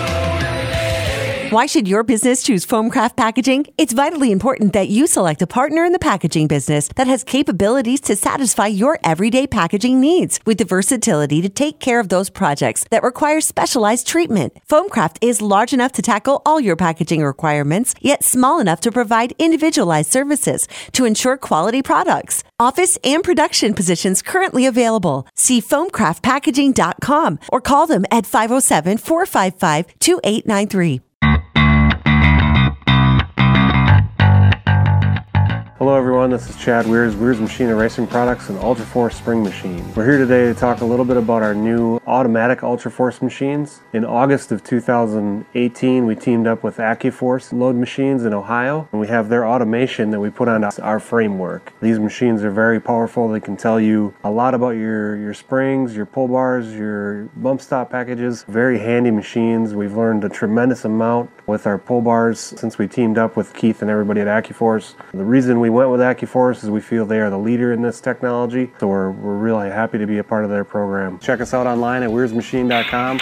Why should your business choose Foamcraft Packaging? It's vitally important that you select a partner in the packaging business that has capabilities to satisfy your everyday packaging needs with the versatility to take care of those projects that require specialized treatment. Foamcraft is large enough to tackle all your packaging requirements, yet small enough to provide individualized services to ensure quality products. Office and production positions currently available. See foamcraftpackaging.com or call them at 507 455 2893. Hello everyone, this is Chad Wehrs, Wehrs Machine and Racing Products and Ultraforce Spring Machine. We're here today to talk a little bit about our new automatic Ultraforce machines. In August of 2018, we teamed up with AccuForce Load Machines in Ohio, and we have their automation that we put on our framework. These machines are very powerful. They can tell you a lot about your, your springs, your pull bars, your bump stop packages. Very handy machines. We've learned a tremendous amount with our pull bars since we teamed up with Keith and everybody at AccuForce. The reason we went with AccuForce is we feel they are the leader in this technology, so we're, we're really happy to be a part of their program. Check us out online at wehrsmachine.com.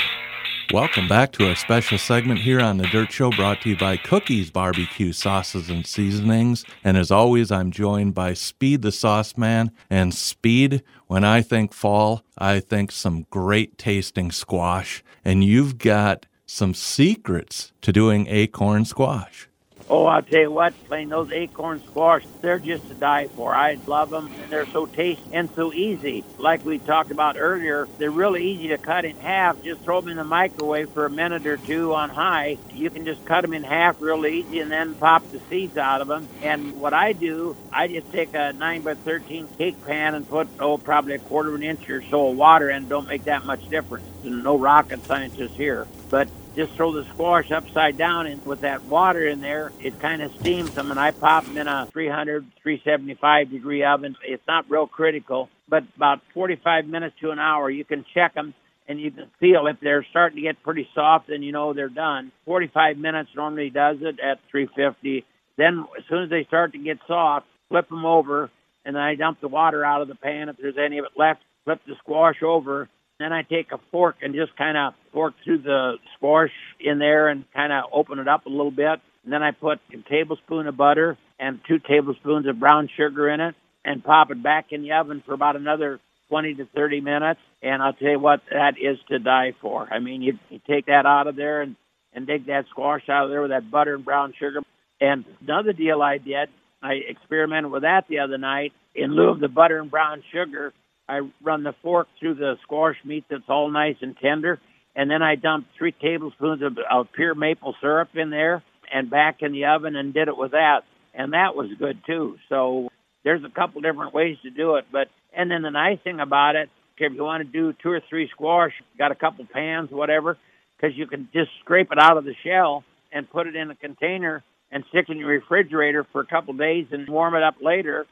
Welcome back to our special segment here on The Dirt Show brought to you by Cookies Barbecue Sauces and Seasonings. And as always, I'm joined by Speed the Sauce Man. And Speed, when I think fall, I think some great tasting squash. And you've got some secrets to doing acorn squash. Oh, I'll tell you what, playing those acorn squash, they're just to die for. I love them, they're so tasty and so easy. Like we talked about earlier, they're really easy to cut in half. Just throw them in the microwave for a minute or two on high. You can just cut them in half real easy and then pop the seeds out of them. And what I do, I just take a 9 by 13 cake pan and put, oh, probably a quarter of an inch or so of water in. Don't make that much difference. No rocket scientist here. But just throw the squash upside down and with that water in there it kind of steams them and i pop them in a 300 375 degree oven. It's not real critical but about 45 minutes to an hour you can check them and you can feel if they're starting to get pretty soft then you know they're done. 45 minutes normally does it at 350 then as soon as they start to get soft flip them over and then i dump the water out of the pan if there's any of it left flip the squash over then I take a fork and just kind of fork through the squash in there and kind of open it up a little bit. And then I put a tablespoon of butter and two tablespoons of brown sugar in it and pop it back in the oven for about another 20 to 30 minutes. And I'll tell you what, that is to die for. I mean, you, you take that out of there and, and dig that squash out of there with that butter and brown sugar. And another deal I did, I experimented with that the other night. In lieu of the butter and brown sugar, I run the fork through the squash meat that's all nice and tender, and then I dumped three tablespoons of, of pure maple syrup in there and back in the oven and did it with that, and that was good too. So there's a couple different ways to do it, but and then the nice thing about it, if you want to do two or three squash, got a couple pans, whatever, because you can just scrape it out of the shell and put it in a container and stick it in your refrigerator for a couple days and warm it up later,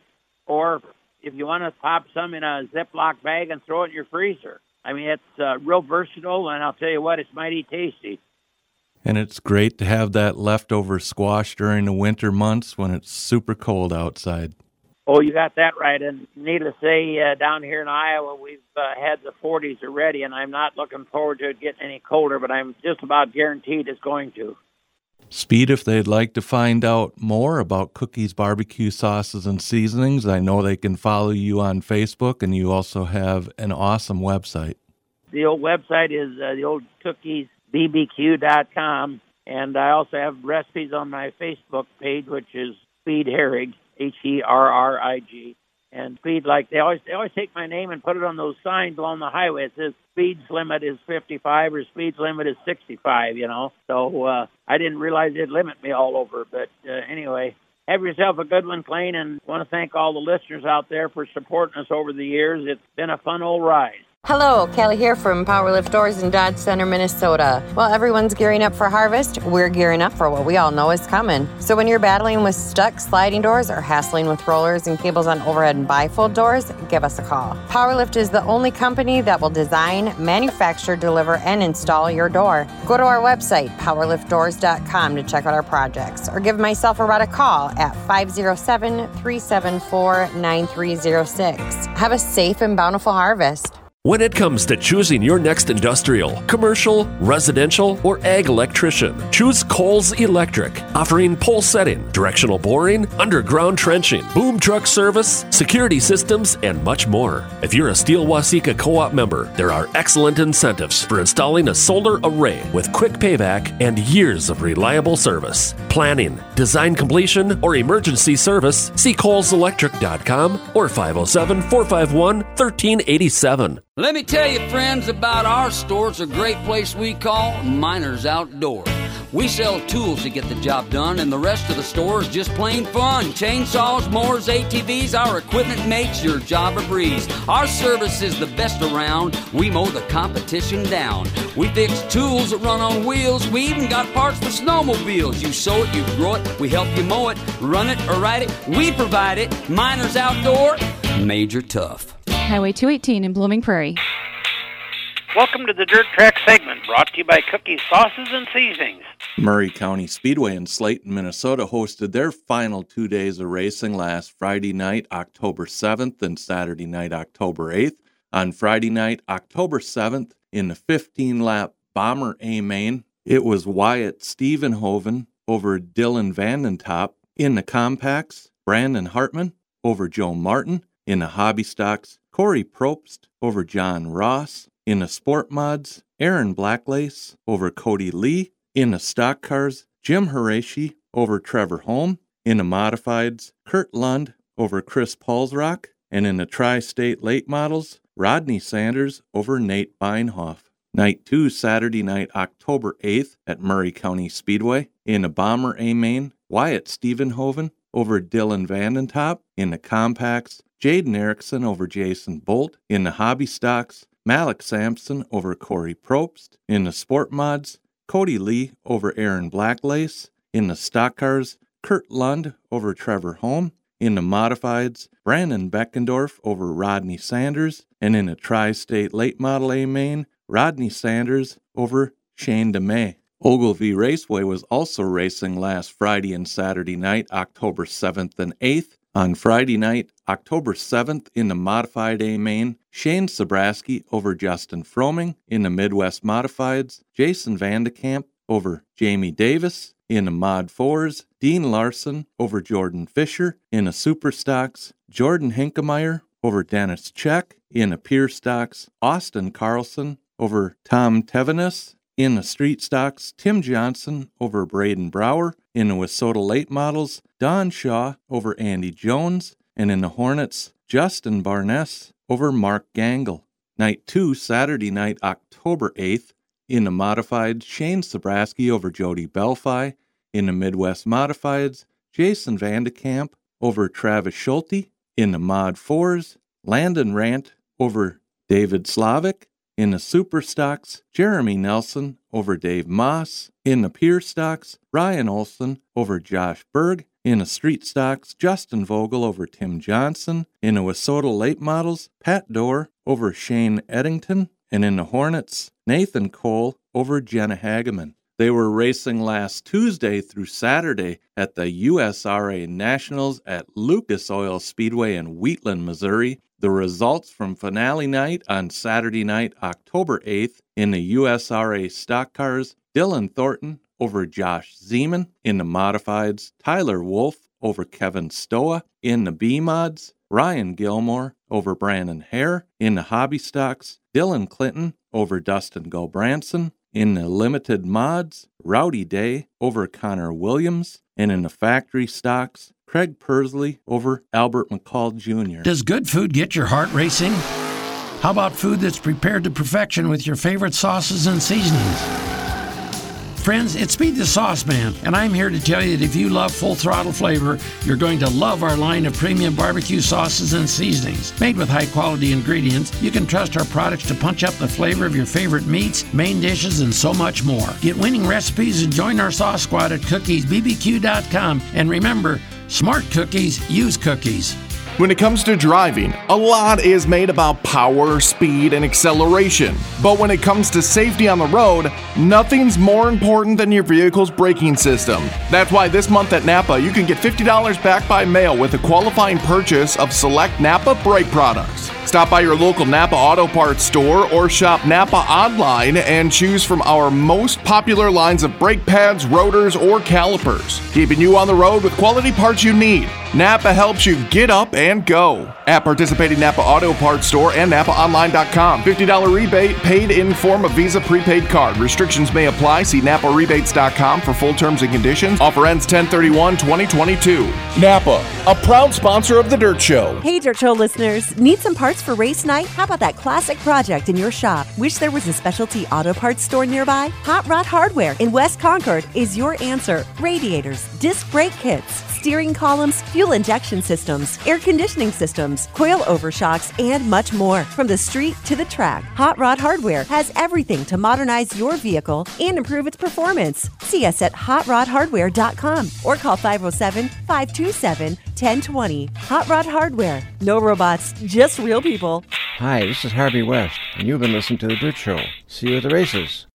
or if you want to pop some in a Ziploc bag and throw it in your freezer. I mean, it's uh, real versatile, and I'll tell you what, it's mighty tasty. And it's great to have that leftover squash during the winter months when it's super cold outside. Oh, you got that right. And needless to say, uh, down here in Iowa, we've uh, had the 40s already, and I'm not looking forward to it getting any colder, but I'm just about guaranteed it's going to. Speed, if they'd like to find out more about Cookies Barbecue Sauces and Seasonings, I know they can follow you on Facebook, and you also have an awesome website. The old website is uh, the old cookiesbbq.com, and I also have recipes on my Facebook page, which is Speed Herrig, H E R R I G. And speed like they always they always take my name and put it on those signs along the highway. It says speed limit is 55 or speed limit is 65. You know, so uh, I didn't realize it'd limit me all over. But uh, anyway, have yourself a good one, Clayne, and want to thank all the listeners out there for supporting us over the years. It's been a fun old ride. Hello, Kelly here from Powerlift Doors in Dodge Center, Minnesota. While everyone's gearing up for harvest, we're gearing up for what we all know is coming. So when you're battling with stuck sliding doors or hassling with rollers and cables on overhead and bifold doors, give us a call. Powerlift is the only company that will design, manufacture, deliver, and install your door. Go to our website, powerliftdoors.com, to check out our projects, or give myself or Rod a call at 507 374 9306. Have a safe and bountiful harvest. When it comes to choosing your next industrial, commercial, residential, or ag electrician, choose Coles Electric, offering pole setting, directional boring, underground trenching, boom truck service, security systems, and much more. If you're a Steele-Waseca co op member, there are excellent incentives for installing a solar array with quick payback and years of reliable service. Planning, design completion, or emergency service, see coleselectric.com or 507 451 1387. Let me tell you, friends, about our store. It's a great place we call Miners Outdoor. We sell tools to get the job done, and the rest of the store is just plain fun. Chainsaws, mowers, ATVs, our equipment makes your job a breeze. Our service is the best around. We mow the competition down. We fix tools that run on wheels. We even got parts for snowmobiles. You sow it, you grow it, we help you mow it, run it or ride it. We provide it. Miners Outdoor, Major Tough. Highway 218 in Blooming Prairie. Welcome to the Dirt Track segment brought to you by Cookies, Sauces, and Seasonings. Murray County Speedway in Slayton, Minnesota hosted their final two days of racing last Friday night, October 7th, and Saturday night, October 8th. On Friday night, October 7th, in the 15 lap Bomber A main, it was Wyatt Stevenhoven over Dylan Vandentop. In the compacts, Brandon Hartman over Joe Martin. In the hobby stocks, Corey Probst over John Ross. In the sport mods, Aaron Blacklace over Cody Lee. In the stock cars, Jim Harashi over Trevor Holm. In the modifieds, Kurt Lund over Chris Paulsrock. And in the tri state late models, Rodney Sanders over Nate Beinhoff. Night 2, Saturday night, October 8th at Murray County Speedway. In the Bomber A main, Wyatt Stevenhoven over Dylan Vandentop. In the compacts, Jaden Erickson over Jason Bolt. In the hobby stocks, Malik Sampson over Corey Probst. In the sport mods, Cody Lee over Aaron Blacklace. In the stock cars, Kurt Lund over Trevor Holm. In the modifieds, Brandon Beckendorf over Rodney Sanders. And in the tri state late model A main, Rodney Sanders over Shane DeMey. Ogilvie Raceway was also racing last Friday and Saturday night, October 7th and 8th. On Friday night, October 7th, in the Modified A main, Shane Sabraski over Justin Froming. In the Midwest Modifieds, Jason Vandekamp over Jamie Davis. In the Mod 4s, Dean Larson over Jordan Fisher. In the Super Stocks, Jordan Hinkemeyer over Dennis Check. In the Pure Stocks, Austin Carlson over Tom Tevenus. In the Street Stocks, Tim Johnson over Braden Brower. In the Wissota Late Models, Don Shaw over Andy Jones. And in the Hornets, Justin Barnes over Mark Gangle. Night 2, Saturday night, October 8th. In the Modified, Shane Sabraski over Jody Belfi. In the Midwest Modifieds, Jason Vandekamp over Travis Schulte. In the Mod 4s, Landon Rant over David Slavic. In the Super Stocks, Jeremy Nelson over Dave Moss. In the Pure Stocks, Ryan Olson over Josh Berg. In the Street Stocks, Justin Vogel over Tim Johnson. In a Wissota Late Models, Pat Dorr over Shane Eddington. And in the Hornets, Nathan Cole over Jenna Hageman. They were racing last Tuesday through Saturday at the USRA Nationals at Lucas Oil Speedway in Wheatland, Missouri. The results from finale night on Saturday night, October 8th, in the USRA stock cars Dylan Thornton over Josh Zeman. In the modifieds, Tyler Wolf over Kevin Stoa. In the B mods, Ryan Gilmore over Brandon Hare. In the hobby stocks, Dylan Clinton over Dustin Gobranson. In the limited mods, Rowdy Day over Connor Williams. And in the factory stocks, Craig Persley over Albert McCall Jr. Does good food get your heart racing? How about food that's prepared to perfection with your favorite sauces and seasonings? Friends, it's me, the Sauce Man, and I'm here to tell you that if you love full throttle flavor, you're going to love our line of premium barbecue sauces and seasonings. Made with high quality ingredients, you can trust our products to punch up the flavor of your favorite meats, main dishes, and so much more. Get winning recipes and join our sauce squad at cookiesbbq.com. And remember, smart cookies use cookies. When it comes to driving, a lot is made about power, speed, and acceleration. But when it comes to safety on the road, nothing's more important than your vehicle's braking system. That's why this month at Napa, you can get $50 back by mail with a qualifying purchase of select Napa brake products. Stop by your local Napa Auto Parts store or shop Napa online and choose from our most popular lines of brake pads, rotors, or calipers, keeping you on the road with quality parts you need. Napa helps you get up and go. At participating Napa Auto Parts store and NapaOnline.com. $50 rebate paid in form of Visa prepaid card. Restrictions may apply. See NapaRebates.com for full terms and conditions. Offer ends 1031 2022. Napa, a proud sponsor of The Dirt Show. Hey, Dirt Show listeners, need some parts Parts for race night? How about that classic project in your shop? Wish there was a specialty auto parts store nearby? Hot Rod Hardware in West Concord is your answer. Radiators, disc brake kits, steering columns, fuel injection systems, air conditioning systems, coilover shocks, and much more. From the street to the track, Hot Rod Hardware has everything to modernize your vehicle and improve its performance. See us at hotrodhardware.com or call 507 527 1020. Hot Rod Hardware. No robots, just real people. Hi, this is Harvey West, and you've been listening to The Dirt Show. See you at the races.